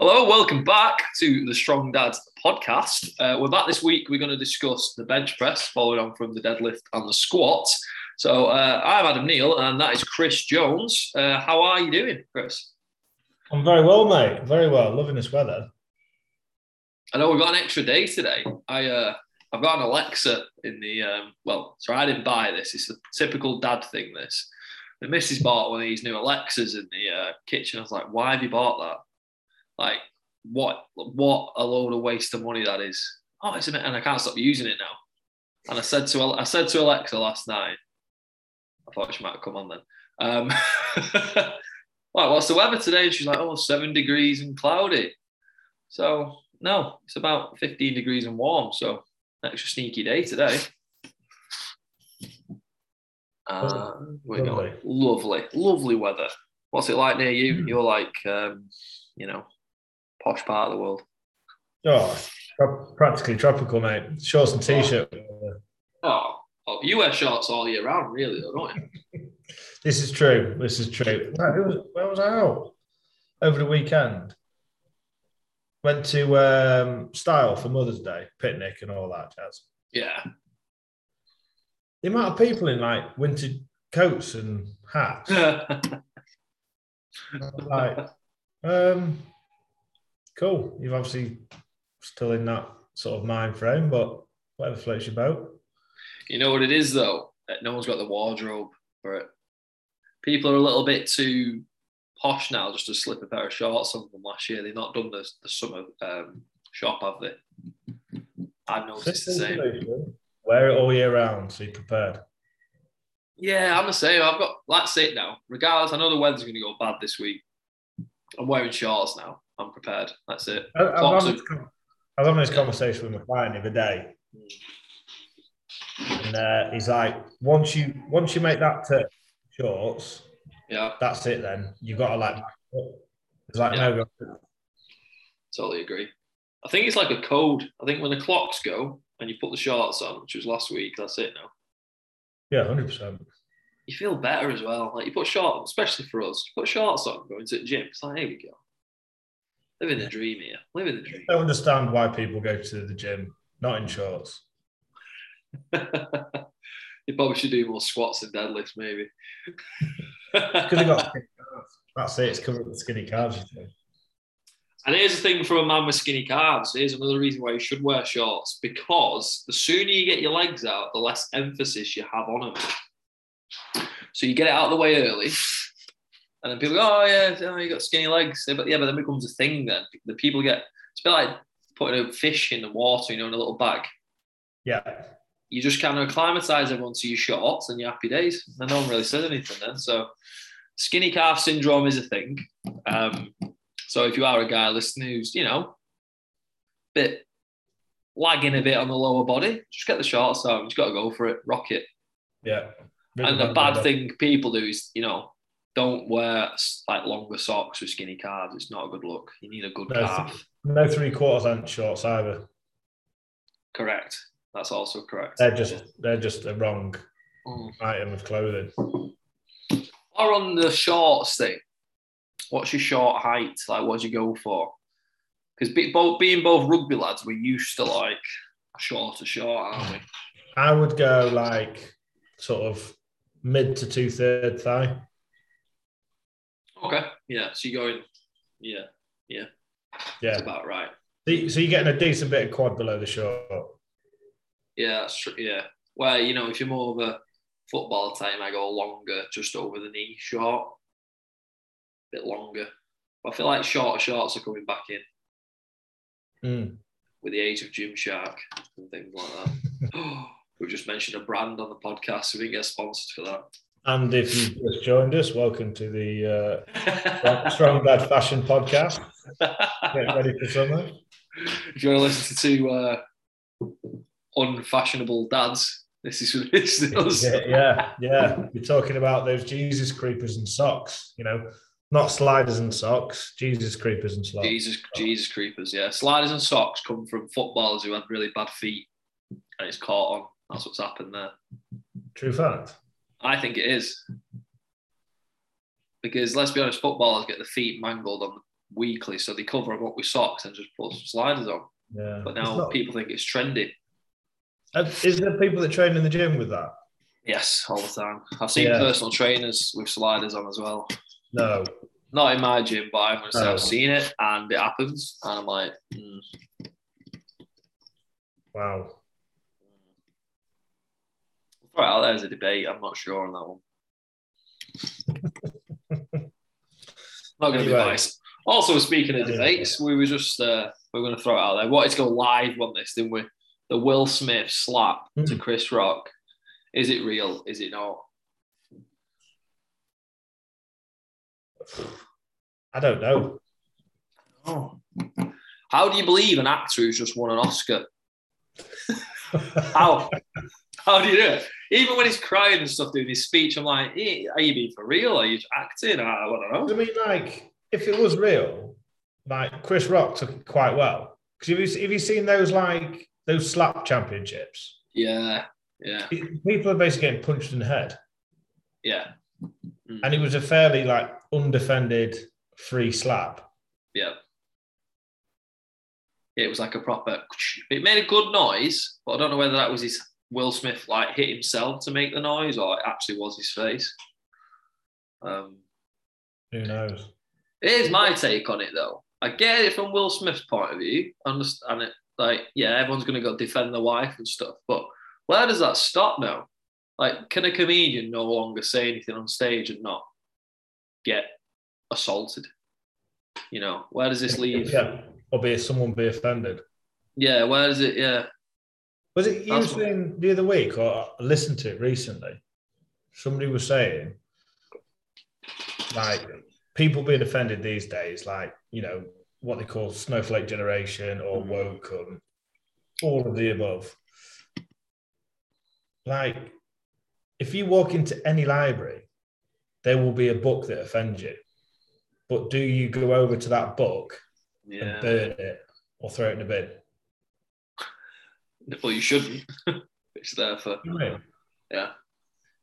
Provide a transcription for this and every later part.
Hello, welcome back to the Strong Dads podcast. Uh, we're back this week. We're going to discuss the bench press, following on from the deadlift and the squat. So uh, I'm Adam Neal, and that is Chris Jones. Uh, how are you doing, Chris? I'm very well, mate. Very well. Loving this weather. I know we've got an extra day today. I uh, I've got an Alexa in the um, well, so I didn't buy this. It's a typical dad thing. This the missus bought one of these new Alexas in the uh, kitchen. I was like, why have you bought that? Like, what what a load of waste of money that is. Oh, it's a bit, and I can't stop using it now. And I said to I said to Alexa last night. I thought she might come on then. Um, well, what's the weather today? And she's like, oh, seven degrees and cloudy. So no, it's about 15 degrees and warm. So extra sneaky day today. Uh, we're going lovely, lovely weather. What's it like near you? Mm. You're like, um, you know, posh part of the world. Oh, practically tropical, mate. Shorts and t-shirt. Oh, oh, you wear shorts all year round, really, though, don't you? this is true. This is true. Where was, where was I out over the weekend? Went to um, Styal for Mother's Day, picnic and all that jazz. Yeah. The amount of people in like winter coats and hats. like, um, cool. You've obviously still in that sort of mind frame, but whatever floats your boat. You know what it is though? That No one's got the wardrobe for it. People are a little bit too posh now just to slip a pair of shorts on them last year. They've not done the, the summer um, shop, have they? I've noticed the same. Wear it all year round, so you're prepared. Yeah, I'm the same. I've got that's it now. Regardless, I know the weather's going to go bad this week. I'm wearing shorts now. I'm prepared. That's it. I, I, was, having, I was having this conversation with my client the other day, and uh, he's like, "Once you once you make that to shorts, yeah, that's it. Then you've got to like, it's like yeah. no." Totally agree. I think it's like a code. I think when the clocks go and you put the shorts on, which was last week, that's it now. Yeah, hundred percent. You feel better as well. Like you put shorts, especially for us, put shorts on going to the gym. It's like, here we go. Living the dream here. Living the dream. I don't understand why people go to the gym not in shorts. you probably should do more squats and deadlifts, maybe. Because they got That's it. It's covering the skinny calves. And here's the thing from a man with skinny calves. Here's another reason why you should wear shorts because the sooner you get your legs out, the less emphasis you have on them. So you get it out of the way early, and then people go, "Oh yeah, oh, you got skinny legs." Yeah, but yeah, but then it becomes a thing. Then the people get it's a bit like putting a fish in the water, you know, in a little bag. Yeah. You just kind of acclimatize everyone to your shorts and your happy days. And no one really says anything then. So skinny calf syndrome is a thing. Um, so if you are a guy listening who's, you know, bit lagging a bit on the lower body, just get the shorts on. You just got to go for it, rock it. Yeah. Really and the bad thing people do is, you know, don't wear like longer socks with skinny calves. It's not a good look. You need a good no, calf. No three quarters inch shorts either. Correct. That's also correct. They're just they're just a wrong mm. item of clothing. Or on the shorts thing, what's your short height? Like, what do you go for? Because be, both being both rugby lads, we're used to like shorter short, aren't we? I would go like sort of mid to two third thigh. Okay. Yeah. So you're going. Yeah. Yeah. Yeah. That's about right. So you're getting a decent bit of quad below the short. Yeah, that's true. Yeah. Well, you know, if you're more of a football type, I go longer, just over the knee, short a bit longer. But I feel like shorter shorts are coming back in mm. with the age of Gymshark and things like that. We've just mentioned a brand on the podcast, so we didn't get sponsored for that. And if you've just joined us, welcome to the uh, Strong Dad Fashion Podcast. Get ready for summer. If you want to listen to uh, unfashionable dads, this is this is yeah, yeah, yeah. You're talking about those Jesus creepers and socks, you know, not sliders and socks, Jesus creepers and socks. Jesus, Jesus creepers, yeah. Sliders and socks come from footballers who had really bad feet and it's caught on. That's what's happened there. True fact. I think it is. Because let's be honest, footballers get the feet mangled on weekly, so they cover them up with socks and just put some sliders on. Yeah. But now not- people think it's trendy. Uh, Is there people that train in the gym with that? Yes, all the time. I've seen Yeah. personal trainers with sliders on as well. No. Not in my gym, but I've, Oh. I've seen it and it happens. And I'm like, hmm. Wow. Throw it out there as a debate. I'm not sure on that one. not going to be nice. Also, speaking of debates, we were just uh, we are going to throw it out there. Wanted to go live on this, didn't we? The Will Smith slap to Hmm. Chris Rock. Is it real? Is it not? I don't know. Oh. How do you believe an actor who's just won an Oscar? How? How do you do it? Even when he's crying and stuff, doing his speech, I'm like, eh, are you being for real? Are you acting? I, I don't know. I mean, like, if it was real, like Chris Rock took it quite well. Because if you, have you seen those like those slap championships? Yeah, yeah, People are basically getting punched in the head, yeah, and it was a fairly like undefended free slap. yeah. It was like a proper. It made a good noise, but I don't know whether that was his Will Smith like hit himself to make the noise, or it actually was his face. Um, Who knows? Here's my take on it though. I get it from Will Smith's point of view. Understand it. Like, yeah, everyone's gonna go defend the wife and stuff. But where does that stop now? Like, can a comedian no longer say anything on stage and not get assaulted? You know, where does this leave? Yeah, or be someone be offended. Yeah, where does it? Yeah, Was it you That's saying the other week, or I listened to it recently? Somebody was saying, like, people being offended these days, like, you know, what they call snowflake generation or Mhm. woke and all of the above. Like, if you walk into any library, there will be a book that offends you. But do you go over to that book yeah. and burn it or throw it in a bin? Well, you shouldn't. it's there for You know what I mean? yeah,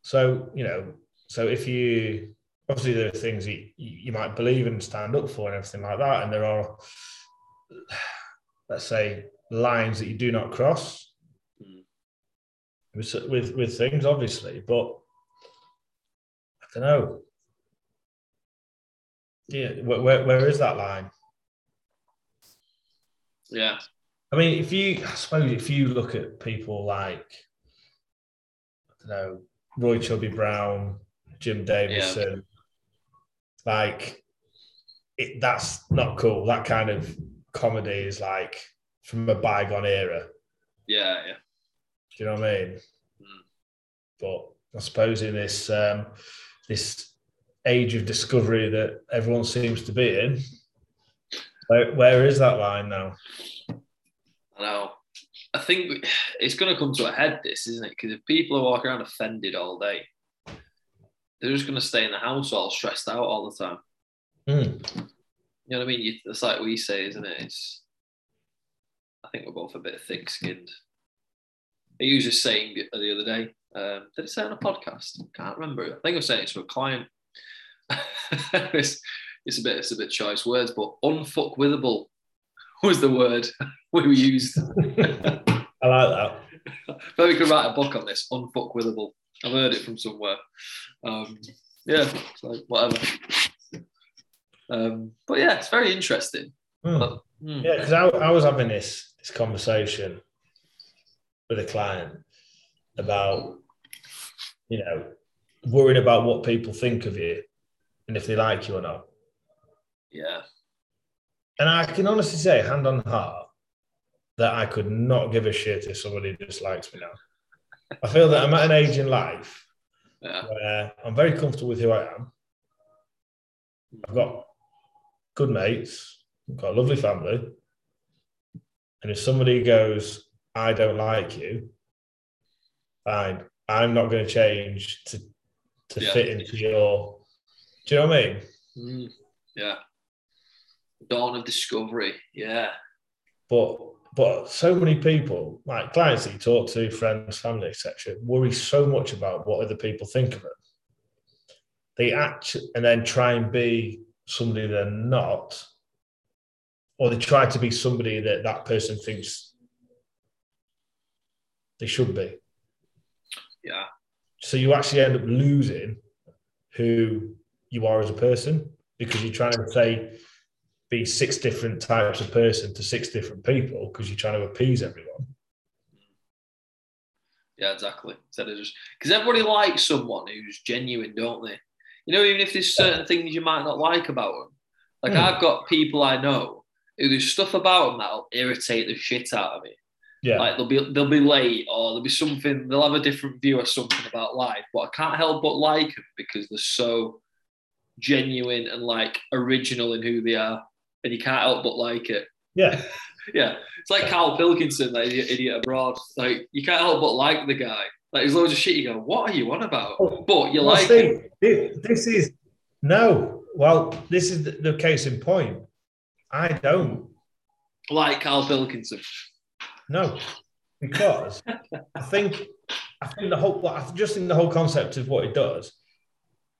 So, you know, so if you obviously there are things you, you might believe and stand up for and everything like that, and there are, let's say, lines that you do not cross Mm. with with, with things, obviously, but I don't know. Yeah, where, where, where is that line? yeah, I mean, if you, I suppose, if you look at people like, I don't know, Roy Chubby Brown, Jim Davidson, like, it, that's not cool. That kind of comedy is like from a bygone era. yeah, yeah. Do you know what I mean? Mm. But I suppose in this um, this age of discovery that everyone seems to be in, where, where is that line now? I know. I think it's going to come to a head, this, isn't it? Because if people are walking around offended all day, they're just going to stay in the house all stressed out all the time. Hmm. You know what I mean? It's like we say, isn't it? It's. I think we're both a bit thick skinned. He was just saying the other day. Um, did it say on a podcast? Can't remember. I think I was saying it to a client. it's, it's a bit it's a bit choice words, but unfuckwithable was the word we used. I like that. Maybe we could write a book on this, unfuckwithable. I've heard it from somewhere. Um, yeah, so whatever. Um, but yeah, it's very interesting. Hmm. But, hmm, Yeah, because I, I was having this this conversation with a client about, you know, worrying about what people think of you and if they like you or not. yeah, And I can honestly say, hand on heart, that I could not give a shit if somebody dislikes me now. I feel that I'm at an age in life yeah, where I'm very comfortable with who I am. I've got good mates, I've got a lovely family. And if somebody goes, I don't like you, fine. I'm not going to change to, to Yeah. fit into your. Do you know what I mean? Mm, yeah. Dawn of discovery. Yeah, But but so many people, like clients that you talk to, friends, family, etc., worry so much about what other people think of them. They act and then try and be somebody they're not or they try to be somebody that that person thinks they should be. Yeah. So you actually end up losing who you are as a person because you're trying to say be six different types of person to six different people because you're trying to appease everyone. Yeah, exactly. Instead of just because everybody likes someone who's genuine, don't they? You know, even if there's certain things you might not like about them. Like Hmm. I've got people I know who there's stuff about them that'll irritate the shit out of me. Yeah. Like they'll be they'll be late or there'll be something they'll have a different view or something about life, but I can't help but like them because they're so genuine and like original in who they are, and you can't help but like it. yeah. Yeah, it's like Karl Pilkington, that idiot, idiot abroad. Like you can't help but like the guy. Like there's loads of shit you go, what are you on about? But you Well, like see, it. this is no. Well, this is the, the case in point. I don't. like Karl Pilkington. No, because I think I think the whole well, I just think the whole concept of what he does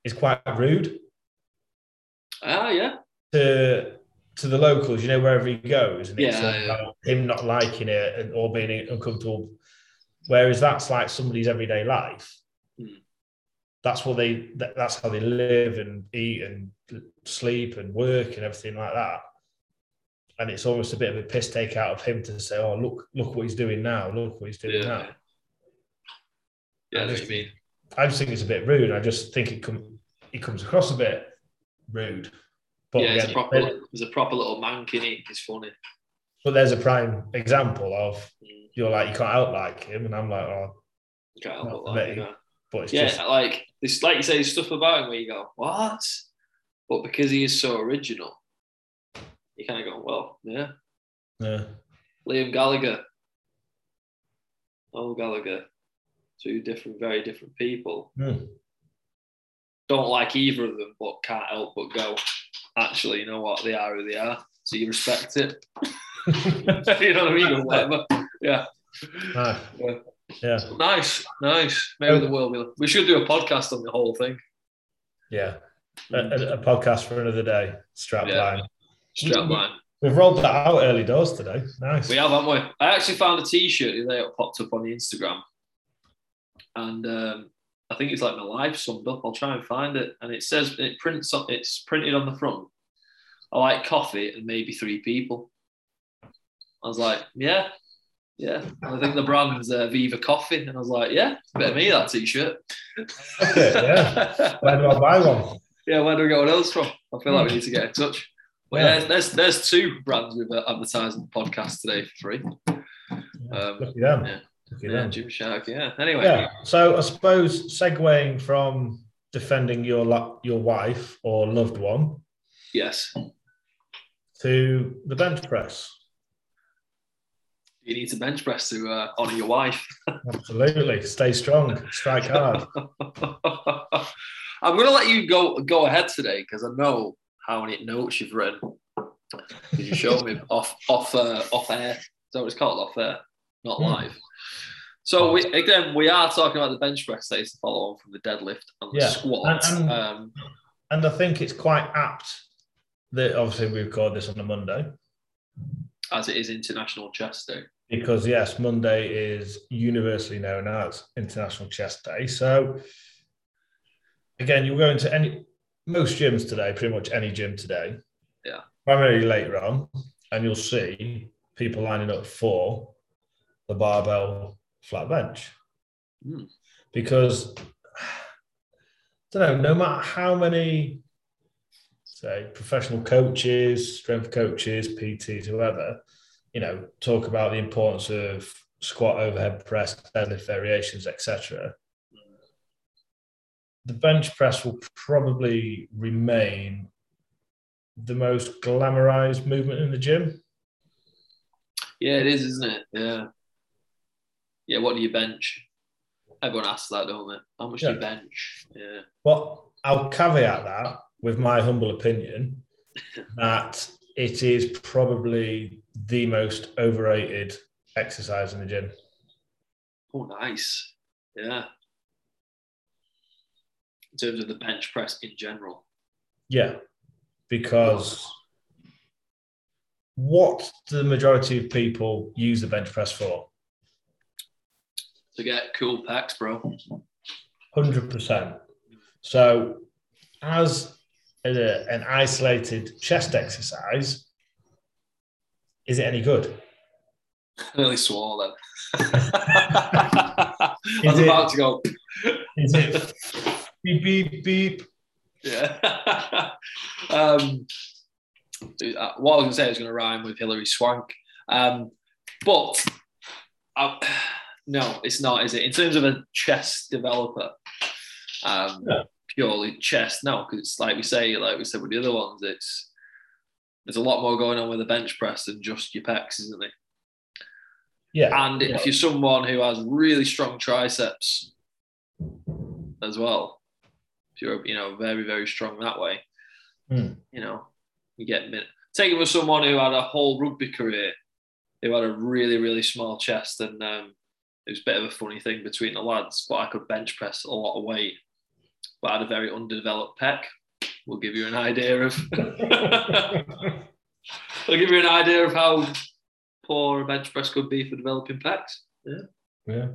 is quite rude Ah, yeah, to to the locals. You know, wherever he goes, and it's Yeah, all yeah. about him not liking it and or being uncomfortable. Whereas that's like somebody's everyday life. Hmm. That's what they. that- That's how they live and eat and sleep and work and everything like that. And it's almost a bit of a piss take out of him to say, "Oh, look, look what he's doing now. Look what he's doing yeah. now." Yeah, I just- mean. I just think it's a bit rude. I just think it come it comes across a bit rude. But yeah, it's a proper, there's a proper little mank in it. It's funny. but there's a prime example of Mm, you're like you can't help like him, and I'm like, oh, you can't help but like, you know. but it's Yeah, just like this, like you say, stuff about him where you go, what? But because he is so original, you kind of go, well, yeah. yeah, Liam Gallagher, Noel Gallagher, two different, very different people. Hmm. Don't like either of them, but can't help but go. Actually, you know what? They are who they are, so you respect it. you know what I mean? Or whatever. Yeah. Ah, Yeah. yeah, Nice, nice. Maybe the world will. We should do a podcast on the whole thing. yeah. A, a, a podcast for another day. Strap Yeah. line. Strap line. We've rolled that out early doors today. Nice. We have, haven't we? I actually found a T-shirt the other day that popped up on the Instagram, and um, I think it's like my life summed up. I'll try and find it, and it says it prints. on- It's printed on the front. I like coffee and maybe three people. I was like, yeah, yeah. And I think the brand's uh, Viva Coffee, and I was like, yeah, it's a bit of me that T-shirt. Yeah. Where do I buy one? yeah, where do we get one else from? I feel like we need to get in touch. But Yeah. yeah, there's there's two brands we've uh, advertised on the podcast today for free. Um, yeah. Yeah. Gymshark. Yeah. Anyway, Yeah. So I suppose segueing from defending your your wife or loved one yes, to the bench press. you need to bench press to uh, honour your wife. Absolutely. Stay strong. Strike hard. I'm going to let you go go ahead today because I know how many notes you've written. 'Cause You show me off off uh, off air. Is that what it's called? Off air, not Hmm. live. So we, again, we are talking about the bench press days to follow on from the deadlift and the Yeah. squat. And- and- um, And I think it's quite apt that obviously we record this on a Monday as it is International Chest Day. because, yes, Monday is universally known as International Chest Day. So, again, you'll go into any, most gyms today, pretty much any gym today. Yeah. Primarily later on, and you'll see people lining up for the barbell flat bench. Hmm. Because, I don't know, no matter how many say professional coaches, strength coaches, PTs, whoever, you know, talk about the importance of squat, overhead press, deadlift variations, etc. The bench press will probably remain the most glamorized movement in the gym. Yeah, it is, isn't it? Yeah. Yeah, what do you bench? Everyone asks that, don't they? How much do you bench? Yeah. Well, I'll caveat that with my humble opinion that it is probably the most overrated exercise in the gym. Oh, nice. Yeah. In terms of the bench press in general. Yeah, because what do the majority of people use the bench press for? To get cool packs, bro. Hundred percent. So, as a, an isolated chest exercise, is it any good? I nearly swore then. I was it- about to go. Is it beep beep beep? Yeah. um, uh, what I was going to say was going to rhyme with Hilary Swank. Um, but uh, no, it's not, is it? In terms of a chess developer, um, Yeah. purely chess, no, because it's like we say, like we said with the other ones, it's there's a lot more going on with the bench press than just your pecs, isn't there? Yeah. And if you're someone who has really strong triceps as well, if you're you know very very strong that way, Hmm. you know you get min- take it with someone who had a whole rugby career, who had a really really small chest, and um, it was a bit of a funny thing between the lads. But I could bench press a lot of weight, but I had a very underdeveloped pec. Will give you an idea of. I'll give you an idea of how poor a bench press could be for developing pecs. Yeah. Yeah.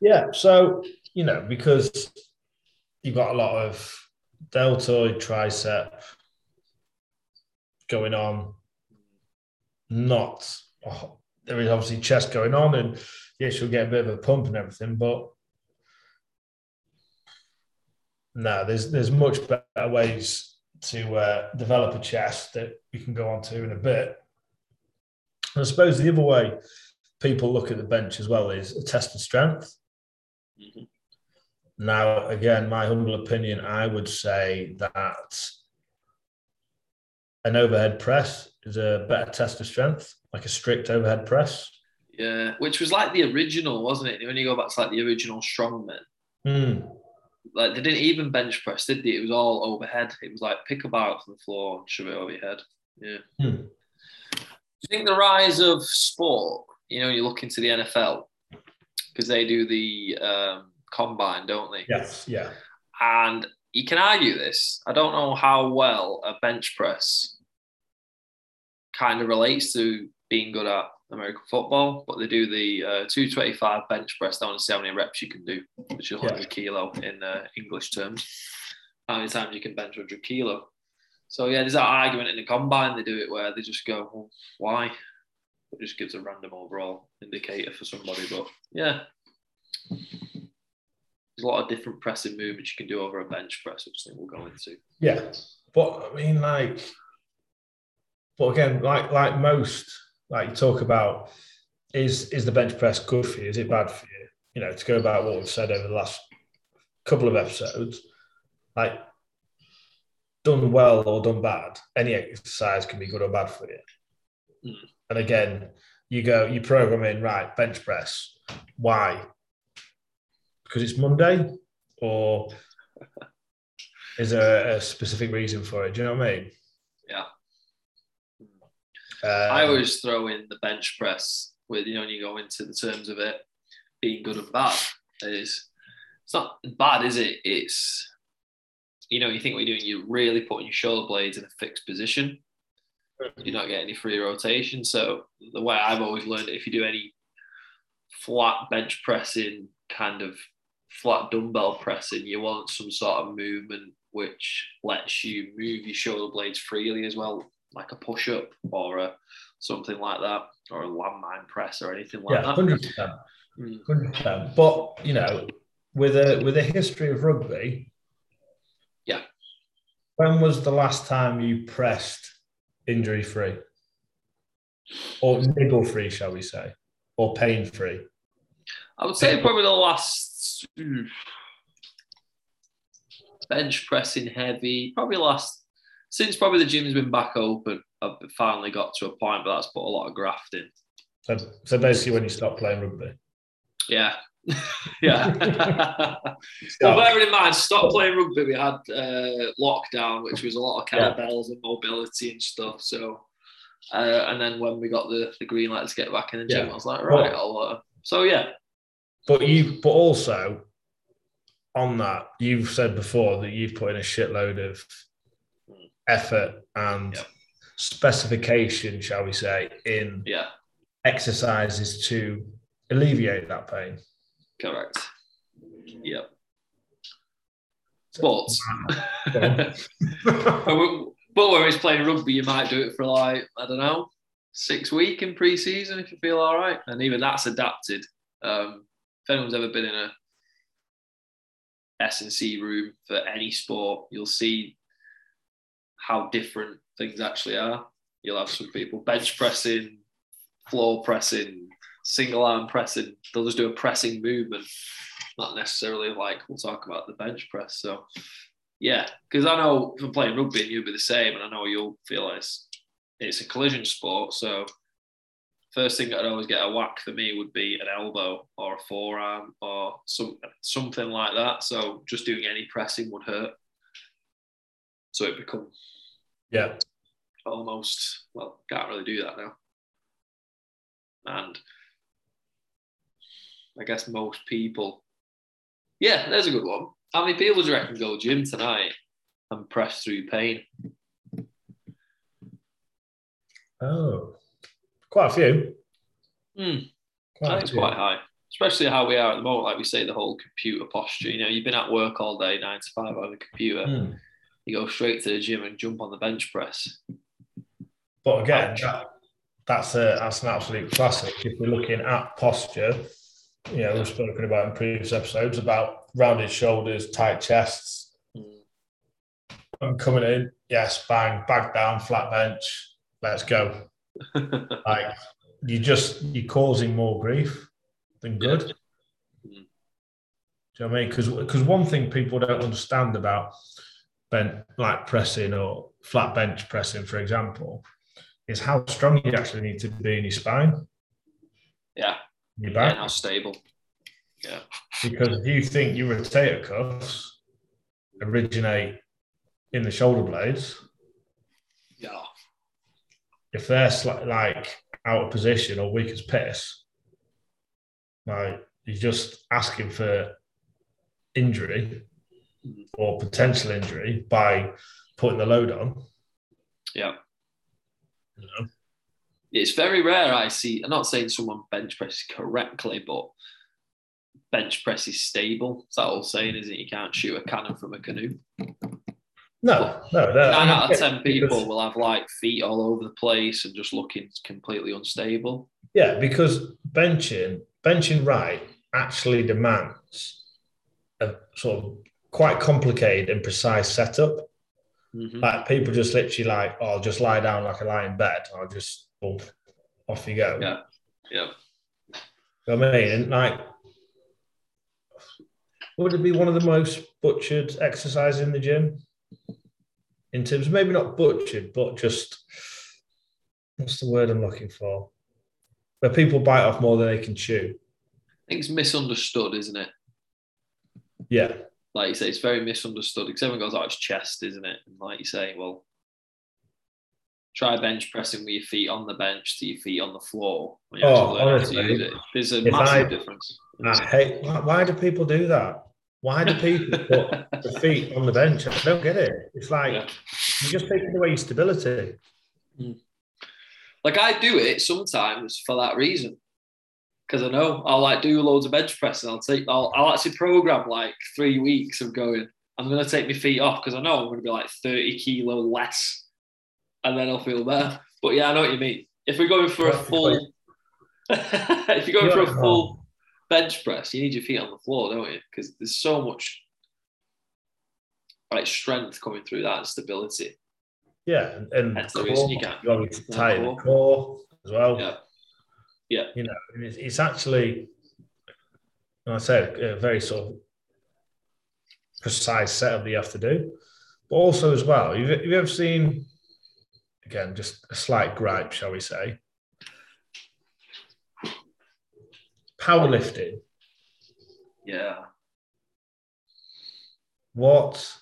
Yeah. So, you know, because you've got a lot of deltoid tricep going on, not, oh, there is obviously chest going on, and yes, you'll get a bit of a pump and everything, but no, there's there's much better ways to uh, develop a chest that we can go on to in a bit. And I suppose the other way people look at the bench as well is a test of strength. Mhm. Now, again, my humble opinion, I would say that an overhead press is a better test of strength, like a strict overhead press. Yeah, which was like the original, wasn't it? When you go back to like the original strongman, Mm. like they didn't even bench press, did they? It was all overhead. It was like pick a bar up from the floor and shove it over your head. Yeah. Hmm. Do you think the rise of sport? You know, you look into the NFL because they do the um, combine, don't they? Yes, yeah. And you can argue this. I don't know how well a bench press kind of relates to being good at American football, but they do the uh, 225 bench press. They want to see how many reps you can do, which is 100 kilo in uh, English terms. How many times you can bench 100 kilo. So, yeah, there's that argument in the combine. They do it where they just go, well, why? It just gives a random overall indicator for somebody. But yeah, there's a lot of different pressing movements you can do over a bench press, which I think we'll go into. Yeah. But I mean, like, but again, like like most, like you talk about, is is the bench press good for you? Is it bad for you? You know, to go about what we've said over the last couple of episodes, like done well or done bad, any exercise can be good or bad for you. Mm. And again, you go, you program in right bench press. Why? Because it's Monday, or is there a specific reason for it? Do you know what I mean? Um, I always throw in the bench press with, you know, when you go into the terms of it being good and bad. Is it's not bad, is it? It's you know, you think what you're doing, you're really putting your shoulder blades in a fixed position. You're not getting any free rotation. So the way I've always learned it, if you do any flat bench pressing, kind of flat dumbbell pressing, you want some sort of movement which lets you move your shoulder blades freely as well, like a push up or a, something like that, or a landmine press or anything like yeah, that. hundred percent, Mm. hundred percent. But you know, with a with a history of rugby, Yeah. When was the last time you pressed injury free, or niggle free, shall we say, or pain free? I would say probably the last bench pressing heavy, probably last since probably the gym's been back open. I've finally got to a point, but that's put a lot of graft in. So, so basically, when you stop playing rugby. Yeah. yeah. well, bearing in mind, stop playing rugby, we had uh, lockdown, which was a lot of Yeah. and mobility and stuff. So, uh, and then when we got the, the green light to get back in the gym, Yeah. I was like, right, I'll. Uh, so yeah, But you, but also on that, you've said before that you've put in a shitload of effort and Yep. specification, shall we say, in Yeah, exercises to alleviate that pain. correct. Yep. Sports. Go but when he's playing rugby, you might do it for like, I don't know, six week in pre-season if you feel all right. And even that's adapted. Um, if anyone's ever been in a S&C room for any sport, you'll see how different things actually are. You'll have some people bench pressing, floor pressing, single arm pressing. They'll just do a pressing movement, not necessarily like we'll talk about the bench press. So, yeah, because I know if I'm playing rugby, you'll be the same, and I know you'll feel it's it's a collision sport. So, first thing I'd always get a whack for me would be an elbow or a forearm or some something like that. So, just doing any pressing would hurt. So it become yeah. almost well can't really do that now and i guess most people yeah there's a good one how many people do you reckon go gym tonight and press through pain Oh, quite a few. Hmm. Quite i think it's quite high especially how we are at the moment like we say the whole computer posture you know you've been at work all day nine to five on the computer Hmm. You go straight to the gym and jump on the bench press But again, that, that's a that's an absolute classic. If we're looking at posture, you know, we've spoken about in previous episodes about rounded shoulders, tight chests. Hmm. I'm coming in, yes, bang, back down, flat bench, let's go. Like you just you're causing more grief than good. Yeah. Do you know what I mean? Because because one thing people don't understand about bench like pressing or flat bench pressing, for example, is how strong you actually need to be in your spine, yeah your back. how stable Yeah. Because if you think your rotator cuffs originate in the shoulder blades, yeah if they're sli- like out of position or weak as piss, like you're just asking for injury. Or potential injury by putting the load on. yeah You know? it's very rare I see. I'm not saying someone bench presses correctly, but bench press is stable. It's that old saying, is it? You can't shoot a cannon from a canoe. No, no. that- Nine out of ten people because- will have like feet all over the place and just looking completely unstable. Yeah, because benching, benching right actually demands a sort of quite complicated and precise setup. Mhm. Like people just literally like, oh, I'll just lie down like I lie in bed. I'll just boom, off you go. Yeah. Yeah. You know what I mean? And like, would it be one of the most butchered exercises in the gym? In terms, maybe not butchered, but just what's the word I'm looking for? Where people bite off more than they can chew. I think it's misunderstood, isn't it? Yeah, Like you say, it's very misunderstood because everyone goes, oh, it's chest, isn't it? And like you say, well, try bench pressing with your feet on the bench to your feet on the floor Oh, actually learn how honestly, to use it. There's a massive I- difference. I hate. Why, why do people do that? Why do people put the feet on the bench? I don't get it. It's like Yeah. you're just taking away your stability. Hmm. Like I do it sometimes for that reason. Because I know I'll like do loads of bench press and I'll take I'll, I'll actually program like three weeks of going, I'm gonna take my feet off because I know I'm gonna be like 30 kilo less and then I'll feel better. But yeah, I know what you mean. If we're going for a full if you're going for a full bench press, you need your feet on the floor, don't you? Because there's so much like strength coming through that and stability. Yeah, and, and That's the core, reason you can't- you want to tighten the core. core as well. Yeah. Yeah. You know, and it's, it's actually, like I said, a very sort of precise setup that you have to do. But also as well, you've, you ever seen, again, just a slight gripe, shall we say, powerlifting. Yeah. What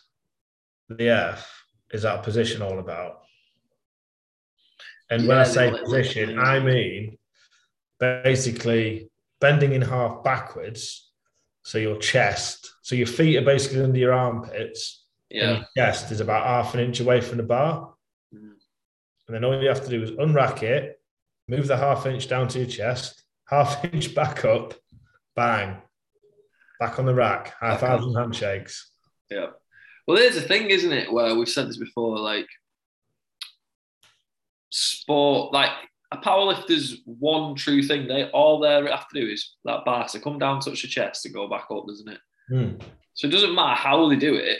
the F is that position all about? And when I say position, I mean basically bending in half backwards. So your chest, so your feet are basically under your armpits, and your chest is about half an inch away from the bar. Mm. and then all you have to do is unrack it, move the half inch down to your chest, half inch back up, bang, back on the rack, high fives and handshakes. Yeah. Well, there's a thing, isn't it, where we've said this before, like sport, like a powerlifter's one true thing. They all they have to do is that bar to come down, touch the chest, and go back up, doesn't it? Mm. So it doesn't matter how they do it.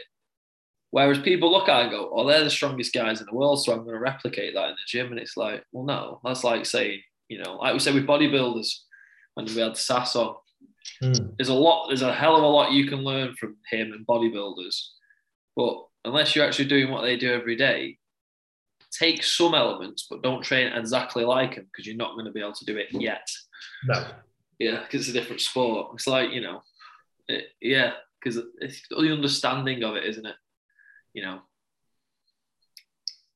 Whereas people look at it and go, "Oh, they're the strongest guys in the world, so I'm going to replicate that in the gym." And it's like, well, no, that's like saying, you know, like we said with bodybuilders when we had Sass on. Mm. There's a lot, there's a hell of a lot you can learn from him and bodybuilders, but unless you're actually doing what they do every day, take some elements, but don't train exactly like them because you're not going to be able to do it yet. No. Yeah, because it's a different sport. It's like you know, it, yeah, because it's the understanding of it, isn't it? You know,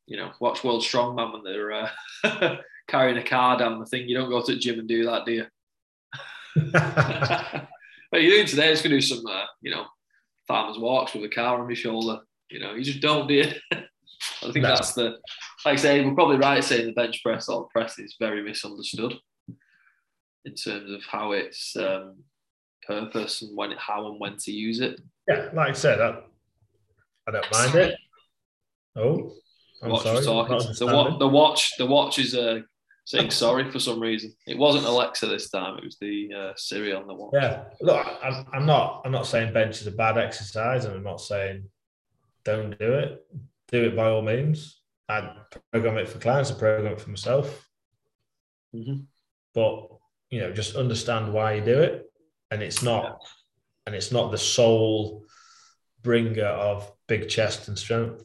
you know, watch World Strongman when they're uh, carrying a car down the thing. You don't go to the gym and do that, do you? what you're doing today is going to do some, uh, you know, farmers walks with a car on your shoulder. You know, you just don't do it. I think No. that's the, like I say, we're probably right saying the bench press or press is very misunderstood in terms of how its um, purpose and when, how and when to use it. yeah, like I said, I, I don't mind it. Oh, I'm watch sorry. talking. The, wa- the watch, the watch is uh, saying sorry for some reason. It wasn't Alexa this time. It was the uh, Siri on the watch. Yeah, look, I'm, I'm not. I'm not saying bench is a bad exercise, and I'm not saying don't do it. Do it by all means. I program it for clients. I program it for myself. Mhm. But you know, just understand why you do it, and it's not, and it's not the sole bringer of big chest and strength.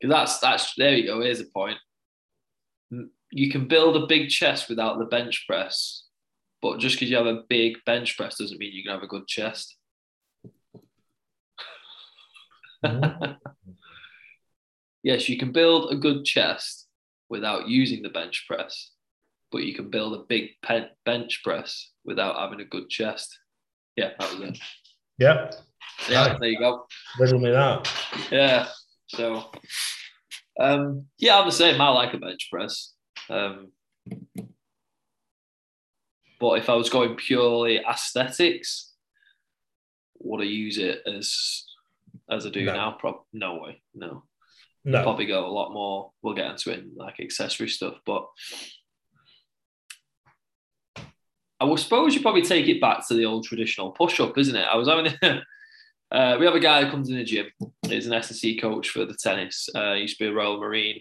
'Cause that's that's there you go. Here's a point. You can build a big chest without the bench press, but just because you have a big bench press doesn't mean you can have a good chest. Yes, you can build a good chest without using the bench press, but you can build a big pen- bench press without having a good chest. Yeah, that was it. yeah, Yeah, Right. there you go. riddle me that. Yeah. So, um, yeah, I'm the same. I like a bench press. Um, but if I was going purely aesthetics, would I use it as as I do No. now? Prob- no way. No. No, Probably go a lot more. We'll get into it in like accessory stuff, but I would suppose you probably take it back to the old traditional push up, isn't it? I was having uh, we have a guy who comes in the gym. He's an S&C coach for the tennis. Uh, he used to be a Royal Marine,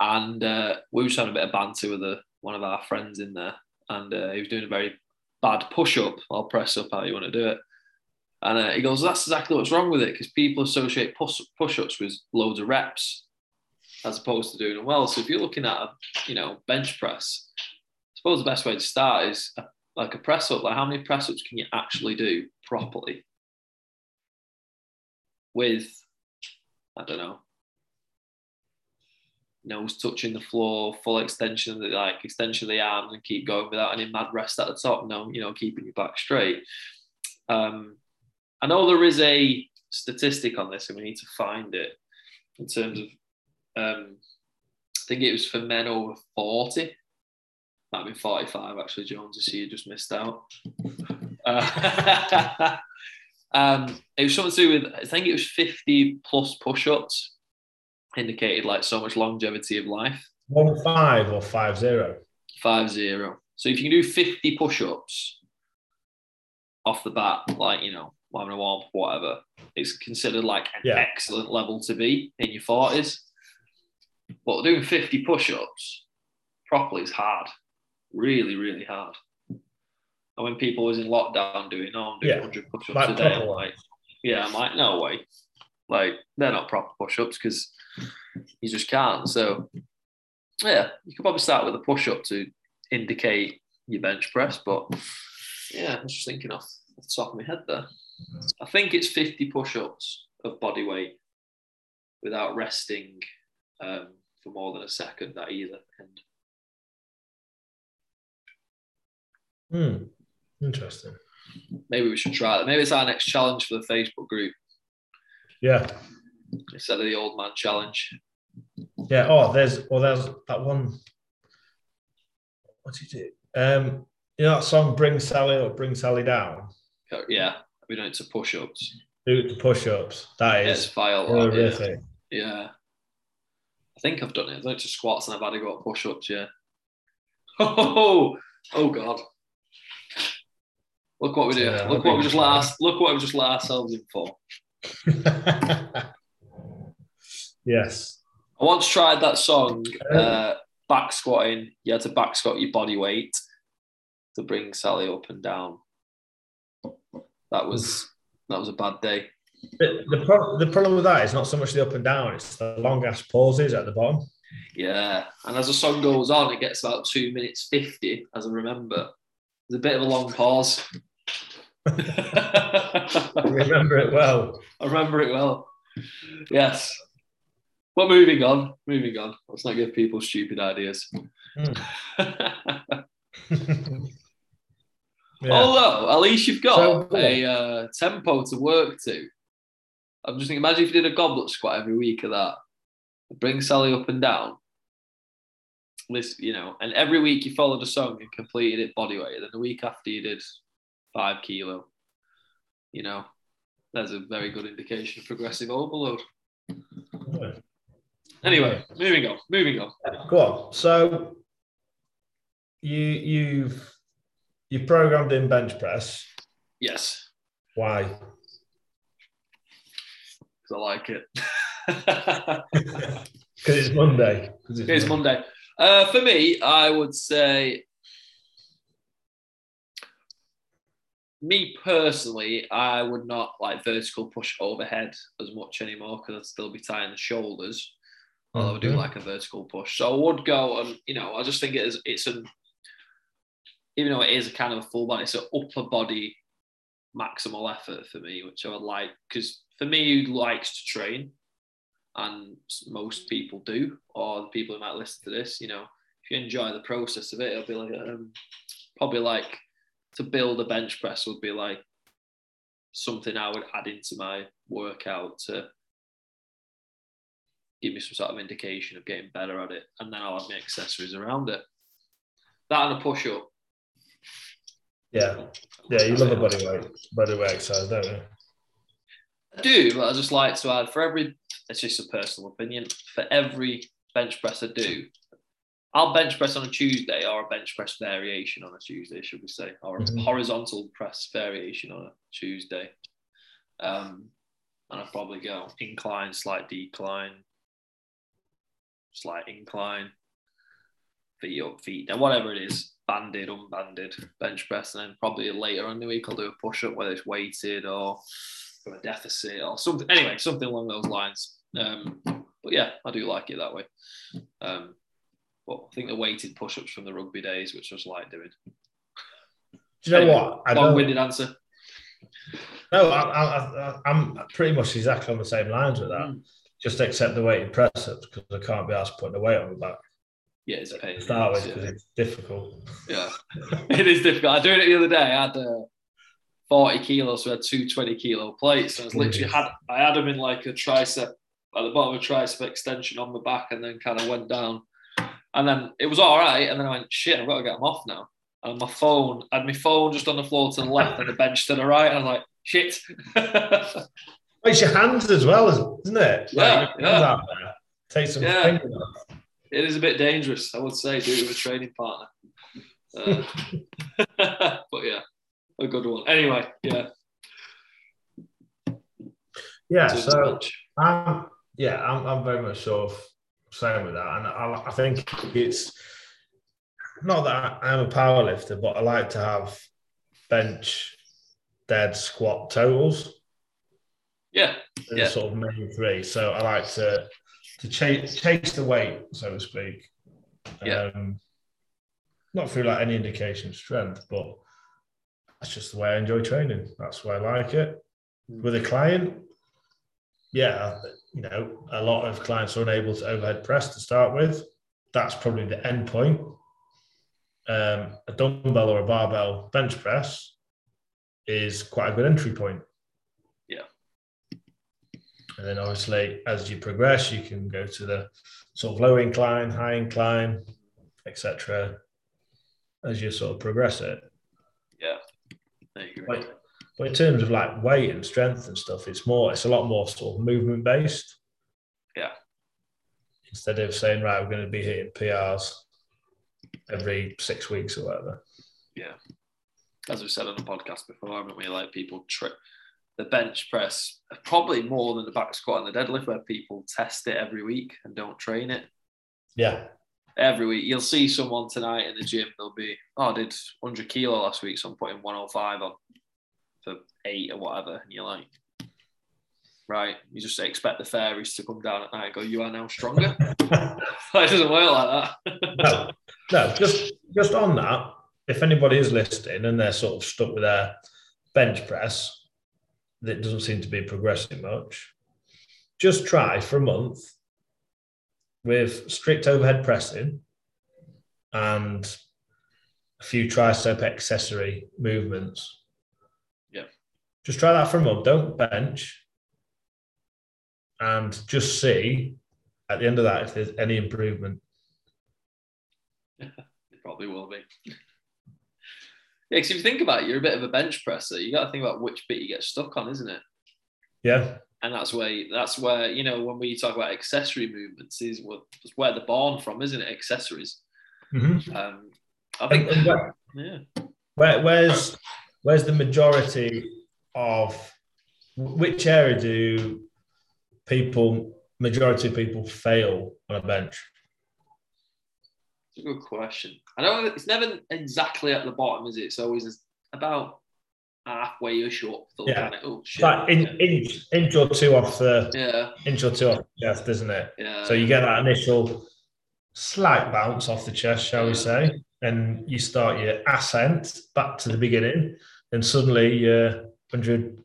and uh, we were just having a bit of banter with a, one of our friends in there, and uh, he was doing a very bad push up or press up, how you want to do it. And uh, he goes, "That's exactly what's wrong with it because people associate push ups with loads of reps, as opposed to doing them well. So if you're looking at a you know bench press, I suppose the best way to start is a, like a press up. Like how many press ups can you actually do properly with I don't know nose touching the floor, full extension of the like extension of the arms, and keep going without any mad rest at the top. No, you know, keeping your back straight. Um, I know there is a statistic on this, and we need to find it in terms of. Um, I think it was for men over forty. Might been forty-five actually. Jones, I see you just missed out. Uh, um, it was something to do with. I think it was fifty plus push-ups indicated like so much longevity of life. one five or five zero. Five zero. So if you can do 50 push-ups off the bat, like you know, having a warm whatever, it's considered like an Yeah. excellent level to be in your 40s. But doing 50 push-ups properly is hard. Really, really hard. And when people was in lockdown doing, oh, I'm doing Yeah. 100 push-ups Like a day, I'm like, yeah, I'm like, no way. Like they're not proper push-ups because you just can't. So yeah, you could probably start with a push-up to indicate your bench press, but yeah, I was just thinking off the top of my head there. I think it's 50 push-ups of body weight without resting um, for more than a second at either end. Hmm. Interesting. Maybe we should try that. Maybe it's our next challenge for the Facebook group. Yeah. instead of the old man challenge. Yeah. Oh, there's well, there's that one. What did you do? Um, you know that song "Bring Sally Up, Bring Sally Down." Uh, Yeah, we don't to push ups. Do the push-ups. That is. It's is file. horrific. Yeah. I think I've done it. I've done it to squats and I've had to go up push ups, yeah. Oh, oh God. Look what we do. Yeah, look what we just let our, look what we just let ourselves in for. yes. I once tried that song, uh, back squatting. You had to back squat your body weight to bring Sally up and down. That was that was a bad day. The, the, pro- the problem with that is not so much the up and down; it's the long ass pauses at the bottom. Yeah, and as the song goes on, it gets about two minutes fifty, as I remember. There's a bit of a long pause. I I remember it well. I remember it well. Yes. But moving on, moving on. Let's not give people stupid ideas. Hmm. Yeah. Although, at least you've got So, a uh, tempo to work to. I'm just thinking, imagine if you did a goblet squat every week of that. Bring Sally up and down. This, you know, and every week you followed a song and completed it body weight. Then the week after you did five kilo. You know, there's a very good indication of progressive overload. Anyway, moving on, moving on. Go on. So you you've you programmed in bench press. Yes, Why? because I like it. Because it's Monday. 'Cause It's Monday. Uh, for me, I would say, me personally, I would not like vertical push overhead as much anymore because I'd still be tying the shoulders. Although I do like a vertical push, so I would go and you know I just think it is it's an even though it is a kind of a full body, it's an upper body maximal effort for me, which I would like because for me who likes to train, and most people do, or the people who might listen to this, you know, if you enjoy the process of it, it'll be like um, probably like to build a bench press would be like something I would add into my workout to give me some sort of indication of getting better at it, and then I'll have my accessories around it. That and a push up. Yeah. Yeah, you love a body weight, body weight exercise, don't you? I do, but I just like to add for every. It's just a personal opinion. For every bench press I do, I'll bench press on a Tuesday or a bench press variation on a Tuesday, should we say, or a Mhm. horizontal press variation on a Tuesday. Um, and I'll probably go incline, slight decline, slight incline, feet up, feet down, whatever it is, banded, unbanded, bench press, and then probably later on in the week I'll do a push up, whether it's weighted or from a deficit or something. Anyway, something along those lines. Um, but yeah, I do like it that way. Um, but I think the weighted push ups from the rugby days, which I just like doing. Do you know Anyway, what? I don't, Long-winded answer. no, I, I, I, I'm pretty much exactly on the same lines with that. Mm. Just accept the weighted press ups because I can't be asked putting the weight on the back Yeah, it's a pain. in to the start with yeah. because it's difficult. Yeah, it is difficult. I doing it the other day. I had uh, 40 kilos, so I had two 20 kilo plates. And I was literally had I had them in like a tricep at the bottom of a tricep extension on the back, and then kind of went down. And then it was all right. And then I went, shit, I've got to get them off now. And my phone, I had my phone just on the floor to the left and the bench to the right. And I was like, shit. It's your hands as well, isn't it? Yeah, Like, yeah. Take some Yeah. fingers off. It is a bit dangerous, I would say, do it with a training partner. Uh, but yeah, a good one. Anyway, yeah. Yeah, so yeah, I'm, I'm very much sort of same with that, and I, I think it's not that I'm a power lifter, but I like to have bench, dead, squat totals. yeah, Yeah. sort of main three. So I like to to chase chase the weight, so to speak. Yeah. Um, not through like any indication of strength, but that's just the way I enjoy training. That's why I like it. With a client, yeah, you know, a lot of clients are unable to overhead press to start with. That's probably the end point. Um, a dumbbell or a barbell bench press is quite a good entry point. And then obviously, as you progress, you can go to the sort of low incline, high incline, etc. As you sort of progress it. Yeah. But, but in terms of like weight and strength and stuff, it's more, it's a lot more sort of movement based. Yeah. Instead of saying, right, we're going to be hitting PRs every six weeks or whatever. Yeah. As we've said on the podcast before, haven't we? Like people trip the bench press probably more than the back squat and the deadlift, where people test it every week and don't train it. Yeah. Every week, you'll see someone tonight in the gym. They'll be, oh, I did 100 kilo last week, so I'm putting 105 on for eight or whatever. And you're like, right, you just expect the fairies to come down at night and go, you are now stronger. it doesn't work like that. no, no, just just on that, if anybody is listening and they're sort of stuck with their bench press, that doesn't seem to be progressing much, just try for a month with strict overhead pressing and a few tricep accessory movements. Yeah. Just try that for a month. Don't bench. And just see at the end of that if there's any improvement. it probably will be. Yeah, because if you think about it, you're a bit of a bench presser. You got to think about which bit you get stuck on, isn't it? Yeah. And that's where that's where you know when we talk about accessory movements is what where they're born from, isn't it? Accessories. Mm-hmm. Um, I think. And where, yeah. Where, where's where's the majority of which area do people majority of people fail on a bench? A good question. I don't. it's never exactly at the bottom, is it? It's always about halfway or short. Yeah. Oh, shit. Like in, inch, inch or two off the yeah. inch or two off the chest, isn't it? Yeah. So you get that initial slight bounce off the chest, shall we say, and you start your ascent back to the beginning, and suddenly your 100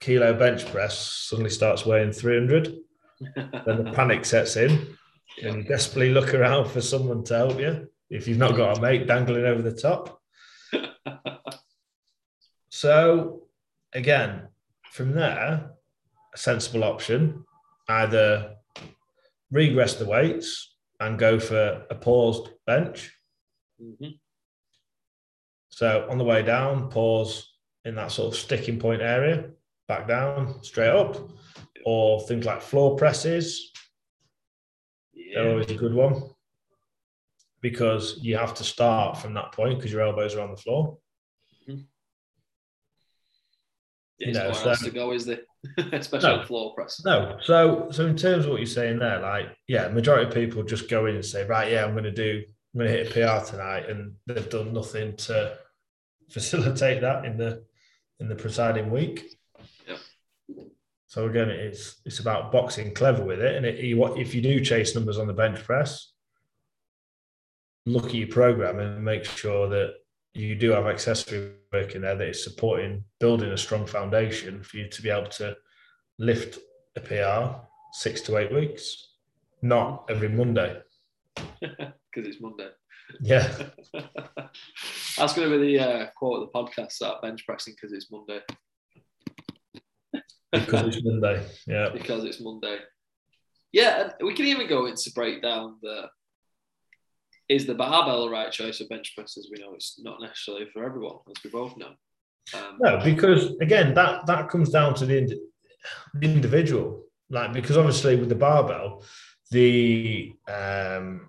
kilo bench press suddenly starts weighing 300. then the panic sets in, and you desperately look around for someone to help you if you've not got a mate dangling over the top. so, again, from there, a sensible option either regress the weights and go for a paused bench. Mhm. So, on the way down, pause in that sort of sticking point area, back down, straight up, or things like floor presses. They're always a good one because you have to start from that point because your elbows are on the floor. Mm-hmm. There's know, so- to go, is there? Especially No. floor press. No, so so in terms of what you're saying there, like yeah, majority of people just go in and say, right, yeah, I'm going to do, I'm going to hit a PR tonight, and they've done nothing to facilitate that in the in the presiding week. So again, it's it's about boxing clever with it, and it, you, if you do chase numbers on the bench press, look at your program and make sure that you do have accessory work in there that is supporting building a strong foundation for you to be able to lift a PR six to eight weeks, not every Monday. Because it's Monday. Yeah, That's going to be the uh, quote of the podcast, that bench pressing because it's Monday. Because it's Monday. Yeah, because it's Monday. Yeah, we can even go into break down the is the barbell the right choice of bench press? As we know, it's not necessarily for everyone, as we both know. Um, no, because again, that that comes down to the, indi- the individual. Like because obviously with the barbell, the um,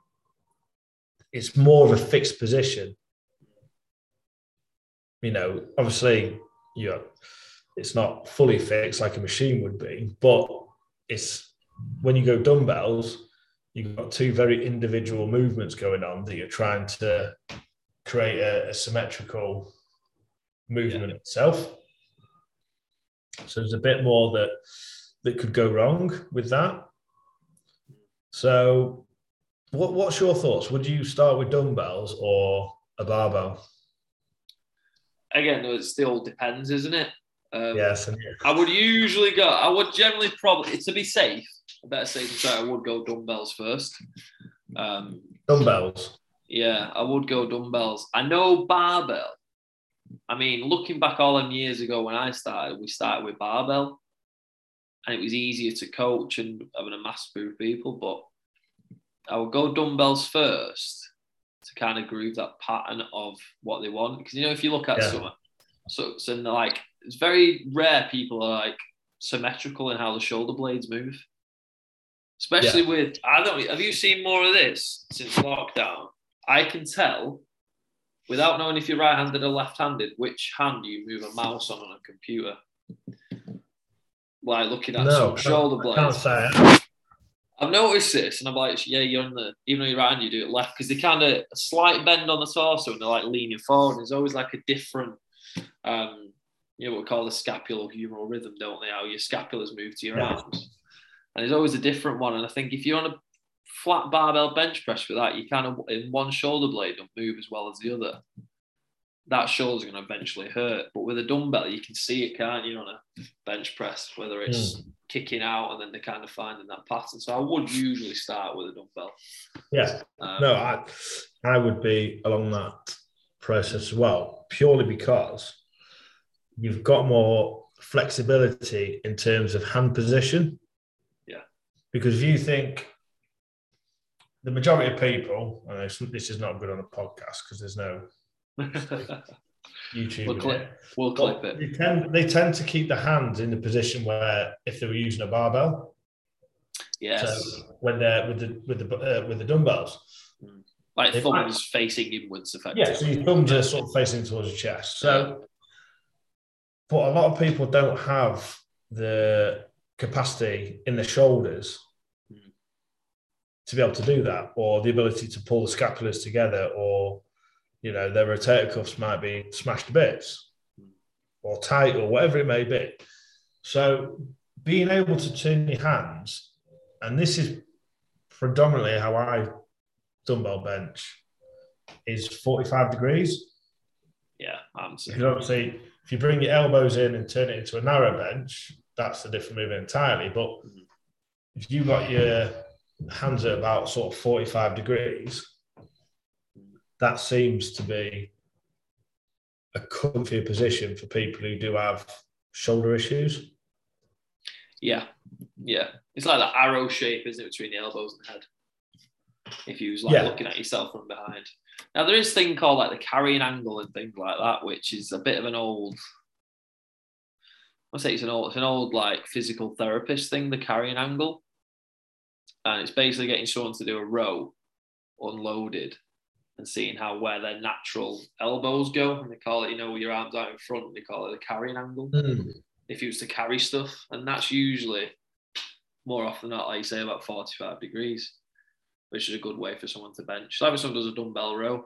it's more of a fixed position. You know, obviously, you know, it's not fully fixed like a machine would be, but it's when you go dumbbells, you've got two very individual movements going on that you're trying to create a, a symmetrical movement itself. So there's a bit more that that could go wrong with that. So, what, what's your thoughts? Would you start with dumbbells or a barbell? again, it still depends, isn't it? Um, Yes, I would usually go. I would generally probably to be safe. I better safe than sorry. I would go dumbbells first. Um, dumbbells. Yeah, I would go dumbbells. I know barbell. I mean, looking back all them years ago when I started, we started with barbell. and it was easier to coach and having a massive group of people. But I would go dumbbells first to kind of groove that pattern of what they want. Because you know, if you look at yeah. some, so, so like it's very rare people are like symmetrical in how the shoulder blades move. Especially yeah. with I don't have you seen more of this since lockdown? I can tell without knowing if you're right-handed or left-handed which hand you move a mouse on on a computer. Like looking at no, shoulder blades. I've noticed this, and I'm like, yeah, you're on the even though you're right, hand, you do it left because they kind of a slight bend on the torso and they're like leaning forward. There's always like a different, um, you know, what we call the scapular scapulohumeral rhythm, don't they? How your scapula's move to your yeah. arms, and there's always a different one. And I think if you're on a flat barbell bench press for that, you kind of in one shoulder blade don't move as well as the other that shoulder's going to eventually hurt. But with a dumbbell, you can see it, can't you, on a bench press, whether it's mm. kicking out and then they're kind of finding that pattern. So I would usually start with a dumbbell. Yeah. Um, no, I, I would be along that process as well, purely because you've got more flexibility in terms of hand position. Yeah. Because if you think the majority of people, and this is not good on a podcast because there's no YouTube. We'll clip, we'll clip it. They tend, they tend to keep the hands in the position where if they were using a barbell. Yes. So when they're with the with the uh, with the dumbbells. Mm. Like thumbs might, facing inwards, effectively. Yeah, so your thumbs are sort of facing towards your chest. So, but a lot of people don't have the capacity in the shoulders mm. to be able to do that, or the ability to pull the scapulars together, or you know, their rotator cuffs might be smashed to bits or tight or whatever it may be. So being able to turn your hands, and this is predominantly how I dumbbell bench, is 45 degrees. Yeah, I'm Because obviously, if you bring your elbows in and turn it into a narrow bench, that's a different movement entirely. But if you've got your hands at about sort of 45 degrees, that seems to be a comfier position for people who do have shoulder issues. Yeah, yeah. It's like that arrow shape, isn't it, between the elbows and the head? If you was like yeah. looking at yourself from behind. Now there is thing called like the carrying angle and things like that, which is a bit of an old. I say it's an old, it's an old like physical therapist thing, the carrying angle, and it's basically getting someone to do a row unloaded and seeing how where their natural elbows go. And they call it, you know, with your arms out in front, they call it the carrying angle. Mm. If you was to carry stuff, and that's usually more often than not, like you say, about 45 degrees, which is a good way for someone to bench. So if someone does a dumbbell row,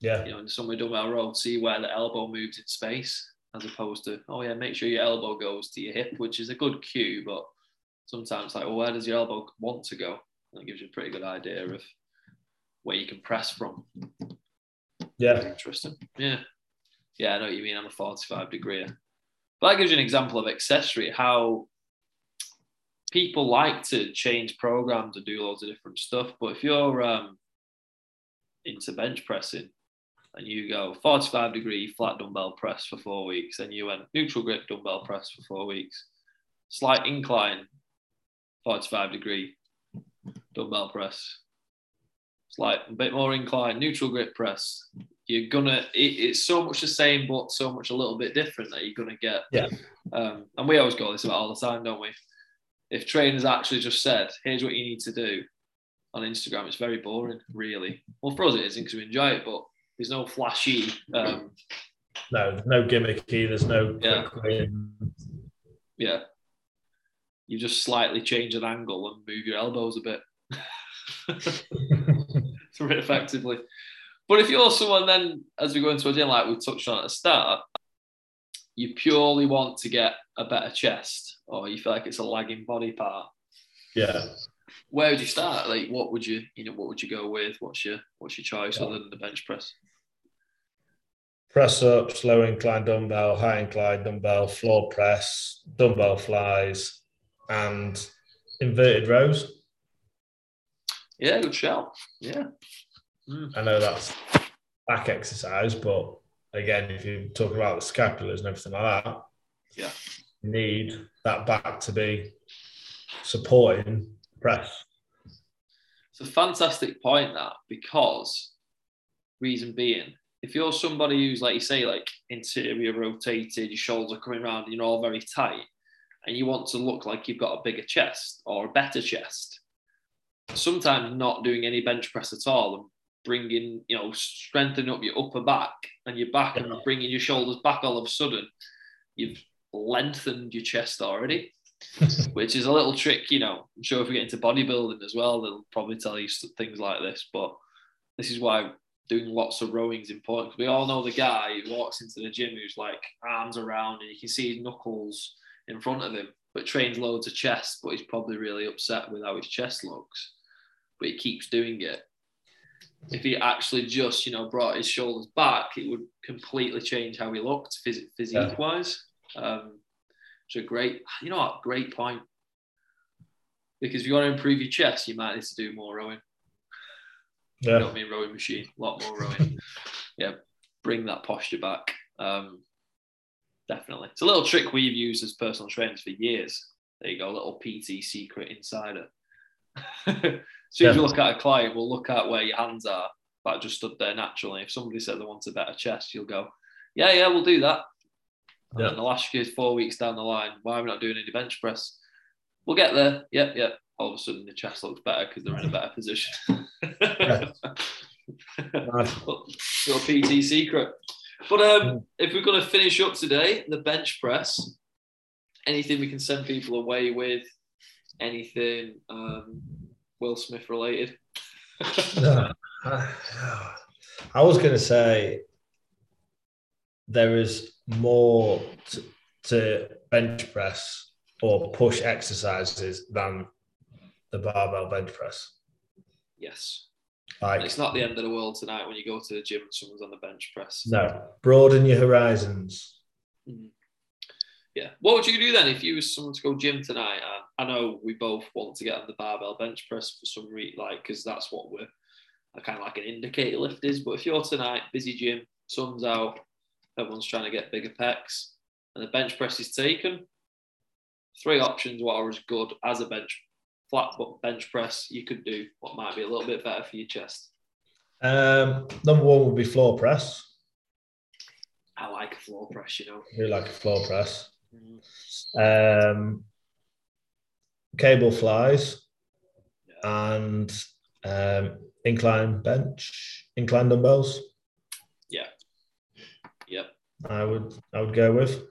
yeah, you know, in some dumbbell row, see where the elbow moves in space, as opposed to, oh yeah, make sure your elbow goes to your hip, which is a good cue, but sometimes like, well, where does your elbow want to go? And it gives you a pretty good idea of where you can press from. Yeah. Interesting. Yeah. Yeah, I know what you mean. I'm a 45 degree. But that gives you an example of accessory, how people like to change programs and do loads of different stuff. But if you're um, into bench pressing and you go 45 degree flat dumbbell press for four weeks, and you went neutral grip dumbbell press for four weeks, slight incline 45 degree dumbbell press slight a bit more incline, neutral grip press. You're gonna. It, it's so much the same, but so much a little bit different that you're gonna get. Yeah. Um, and we always go this about all the time, don't we? If trainers actually just said, "Here's what you need to do," on Instagram, it's very boring, really. Well, for us it isn't because we enjoy it, but there's no flashy. Um, no, no gimmicky. There's no yeah. Yeah. You just slightly change an angle and move your elbows a bit. effectively. But if you're someone then, as we go into a gym, like we touched on at the start, you purely want to get a better chest, or you feel like it's a lagging body part. Yeah. Where would you start? Like, what would you, you know, what would you go with? What's your, what's your choice yeah. other than the bench press? Press up, slow incline dumbbell, high incline dumbbell, floor press, dumbbell flies, and inverted rows. Yeah, good shout. Yeah. Mm. I know that's back exercise, but again, if you talk about the scapulars and everything like that, yeah, need that back to be supporting press. It's a fantastic point that because reason being, if you're somebody who's like you say, like interior rotated, your shoulders are coming around, and you're all very tight, and you want to look like you've got a bigger chest or a better chest, sometimes not doing any bench press at all and bringing, you know, strengthening up your upper back and your back and bringing your shoulders back all of a sudden, you've lengthened your chest already. which is a little trick, you know. I'm sure if we get into bodybuilding as well, they'll probably tell you things like this. But this is why doing lots of rowing is important. We all know the guy who walks into the gym who's like arms around and you can see his knuckles in front of him, but trains loads of chest, but he's probably really upset with how his chest looks. But he keeps doing it. If he actually just, you know, brought his shoulders back, it would completely change how he looked phys- physique wise. Um, it's a great, you know what, great point. Because if you want to improve your chest, you might need to do more rowing. Yeah. I don't mean rowing machine, a lot more rowing. yeah, bring that posture back. Um, definitely. It's a little trick we've used as personal trainers for years. There you go, a little PT secret insider. as soon yeah. as you look at a client, we'll look at where your hands are, but just stood there naturally. If somebody said they want a better chest, you'll go, yeah, yeah, we'll do that. Yeah. And the last year, four weeks down the line, why are we not doing any bench press? We'll get there. Yep, yep. All of a sudden, the chest looks better because they're in a better position. little PT secret. But um, if we're going to finish up today, the bench press, anything we can send people away with, anything um, Will Smith related? I was going to say there is more to, to bench press or push exercises than the barbell bench press. Yes. Like, it's not the end of the world tonight when you go to the gym and someone's on the bench press. No, broaden your horizons. Mm-hmm. Yeah. What would you do then if you was someone to go gym tonight? I know we both want to get on the barbell bench press for some reason, like because that's what we're kind of like an indicator lift is. But if you're tonight, busy gym, sun's out, Everyone's trying to get bigger pecs, and the bench press is taken. Three options what are as good as a bench flat bench press you could do what might be a little bit better for your chest. Um, number one would be floor press. I like a floor press, you know. You like a floor press. Mm. Um, cable flies yeah. and um, incline bench, incline dumbbells. I would I would go with.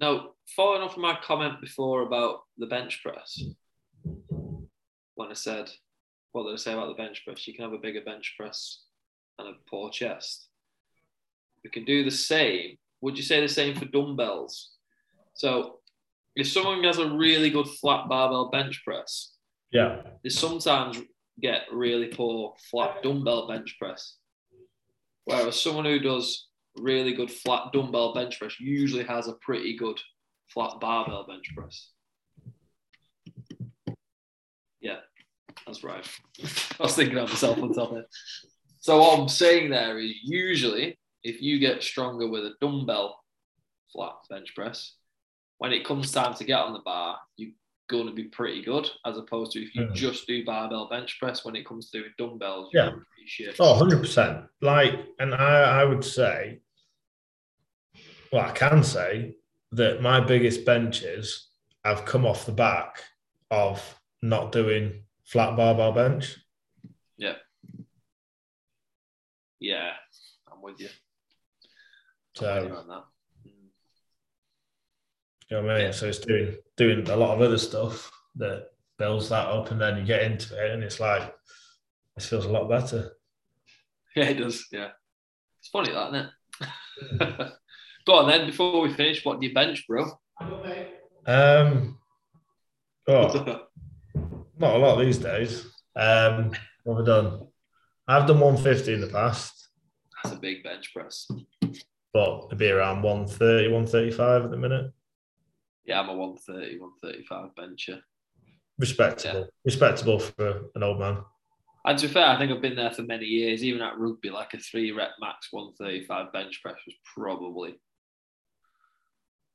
Now, following from my comment before about the bench press, when I said, what did I say about the bench press? You can have a bigger bench press and a poor chest. We can do the same. Would you say the same for dumbbells? So, if someone has a really good flat barbell bench press, yeah, they sometimes get really poor flat dumbbell bench press. Whereas someone who does really good flat dumbbell bench press usually has a pretty good flat barbell bench press. Yeah, that's right. I was thinking of myself on top of it. So what I'm saying there is usually if you get stronger with a dumbbell flat bench press, when it comes time to get on the bar, you're going to be pretty good as opposed to if you mm. just do barbell bench press when it comes to dumbbells. Yeah. Oh, 100%. Like, and I, I would say well, I can say that my biggest benches have come off the back of not doing flat barbell bench. Yeah. Yeah, I'm with you. So, you know what I mean? Yeah. So it's doing doing a lot of other stuff that builds that up, and then you get into it, and it's like it feels a lot better. Yeah, it does. Yeah, it's funny that, isn't it? Go on then. Before we finish, what do you bench, bro? Um, oh, not a lot these days. Um, what have I done? I've done 150 in the past. That's a big bench press. But it'd be around 130, 135 at the minute. Yeah, I'm a 130, 135 bencher. Respectable. Yeah. Respectable for an old man. And to be fair, I think I've been there for many years. Even at rugby, like a three rep max 135 bench press was probably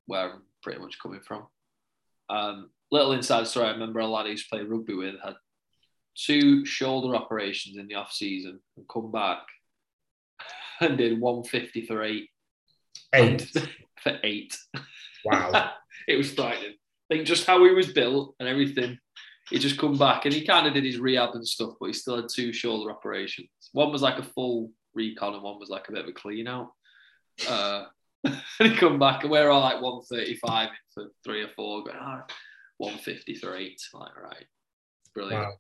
where I'm pretty much coming from. Um, little inside story. I remember a lad I used to play rugby with had two shoulder operations in the off season and come back and did 150 for eight. Eight for eight. Wow. it was frightening. I think just how he was built and everything. He just come back and he kind of did his rehab and stuff, but he still had two shoulder operations. One was like a full recon and one was like a bit of a clean out. Uh, and he come back and we're all like 135 for three or four, going, ah, oh, 150 for eight. Like, right. Brilliant. Wow.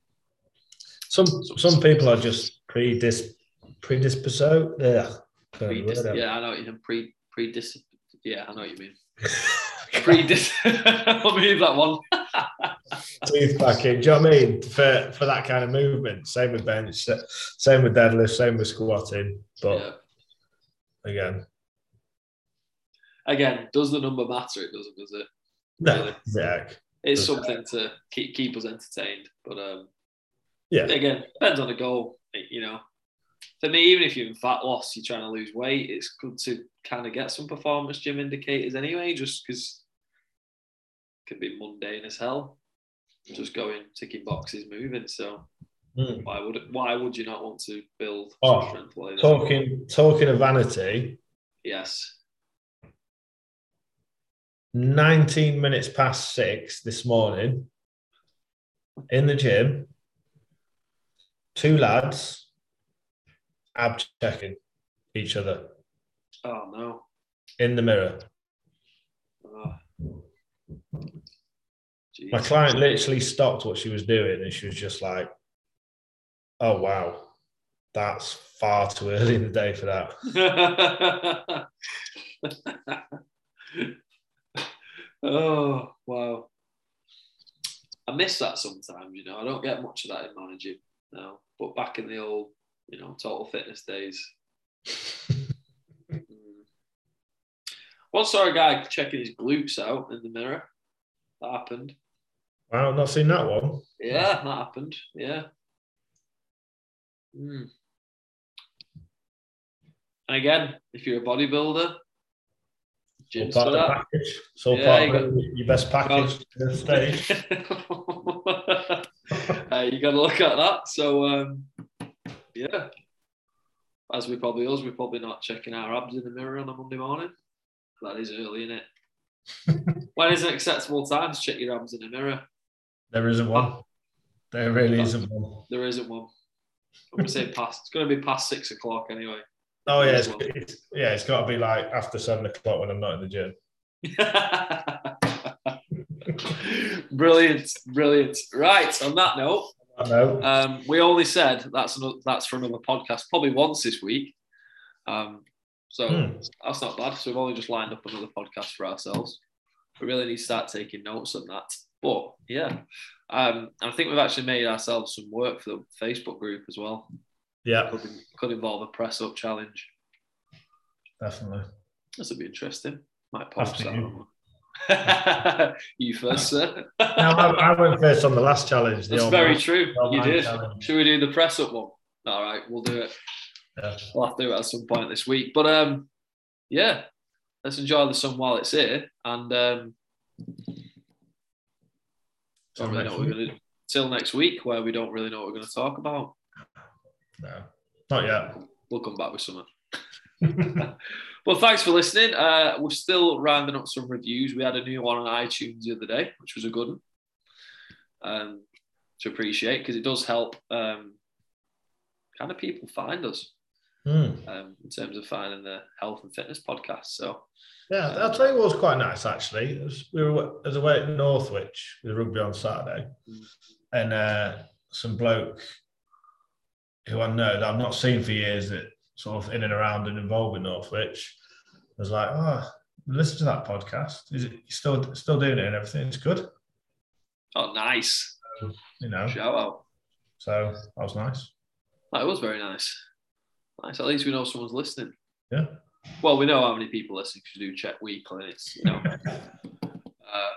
Some some people are just predis predisposed. Uh, yeah. Predis- yeah, I know what you mean. Pre predis. Yeah, I know what you mean. predis. I'll move that one. Teeth back in. Do you know what I mean? For for that kind of movement. Same with bench. Same with deadlift. Same with squatting. But yeah. again, again, does the number matter? It doesn't, does it? No, really? It's something to keep keep us entertained, but um, yeah. Again, depends on the goal. You know, for me, even if you're in fat loss, you're trying to lose weight. It's good to kind of get some performance gym indicators anyway, just because it can be mundane as hell. Just going ticking boxes, moving. So mm. why would why would you not want to build oh, strength Talking talking of vanity. Yes. 19 minutes past six this morning in the gym, two lads ab checking each other. Oh no. In the mirror. Oh. My client literally stopped what she was doing and she was just like, oh wow, that's far too early in the day for that. Oh wow! I miss that sometimes. You know, I don't get much of that in managing now. But back in the old, you know, total fitness days. mm. Once saw a guy checking his glutes out in the mirror. That happened. Wow, not seen that one. Yeah, that happened. Yeah. Mm. And again, if you're a bodybuilder, Of the package. So yeah, got, your best package to stage. uh, you got to look at that. So um, yeah, as we probably us, we're probably not checking our abs in the mirror on a Monday morning. That is early, isn't it? when is an acceptable time to check your abs in the mirror? There isn't one. There really isn't one. There isn't one. I'm gonna say past. It's gonna be past six o'clock anyway. Oh yeah, it's, it's, yeah, it's got to be like after seven o'clock when I'm not in the gym. brilliant, brilliant. Right. On that note, no. um, we only said that's another, that's for another podcast, probably once this week. Um, so hmm. that's not bad. So we've only just lined up another podcast for ourselves. We really need to start taking notes on that. But yeah, um, I think we've actually made ourselves some work for the Facebook group as well. Yeah. Could, could involve a press up challenge. Definitely. This would be interesting. Might post that. You. you first, sir. no, I, I, went first on the last challenge. That's very true. You did. Challenge. Should we do the press up one? All right, we'll do it. Yeah. We'll have to do it at some point this week. But um, yeah, let's enjoy the sun while it's here. And um, don't really know what we're do till next week, where we don't really know what we're going to talk about. No, not yet. We'll come back with something. well, thanks for listening. Uh, we're still rounding up some reviews. We had a new one on iTunes the other day, which was a good one um, to appreciate because it does help um, kind of people find us mm. um, in terms of finding the health and fitness podcast. So, yeah, I'll tell you what was quite nice actually. Was, we were as away at Northwich with rugby on Saturday, mm. and uh, some bloke who I know that I've not seen for years that sort of in and around and involved with Northwich was like, oh, listen to that podcast. Is it you still still doing it and everything? It's good. Oh, nice. Um, you know, shout out. So that was nice. That was very nice. Nice. At least we know someone's listening. Yeah. Well, we know how many people listen because we do check weekly. And it's you know uh,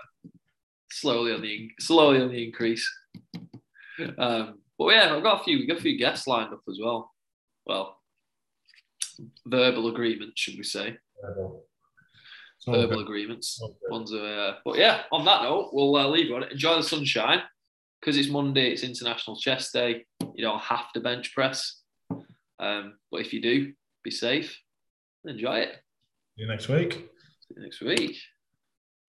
slowly on the slowly on the increase. Um, but yeah, I've got a few. We got a few guests lined up as well. Well, verbal agreement, should we say? verbal okay. agreements. Ones are, uh, but yeah. On that note, we'll uh, leave on it. Enjoy the sunshine because it's Monday. It's International Chest Day. You don't have to bench press, um, but if you do, be safe. Enjoy it. See you next week. See you next week.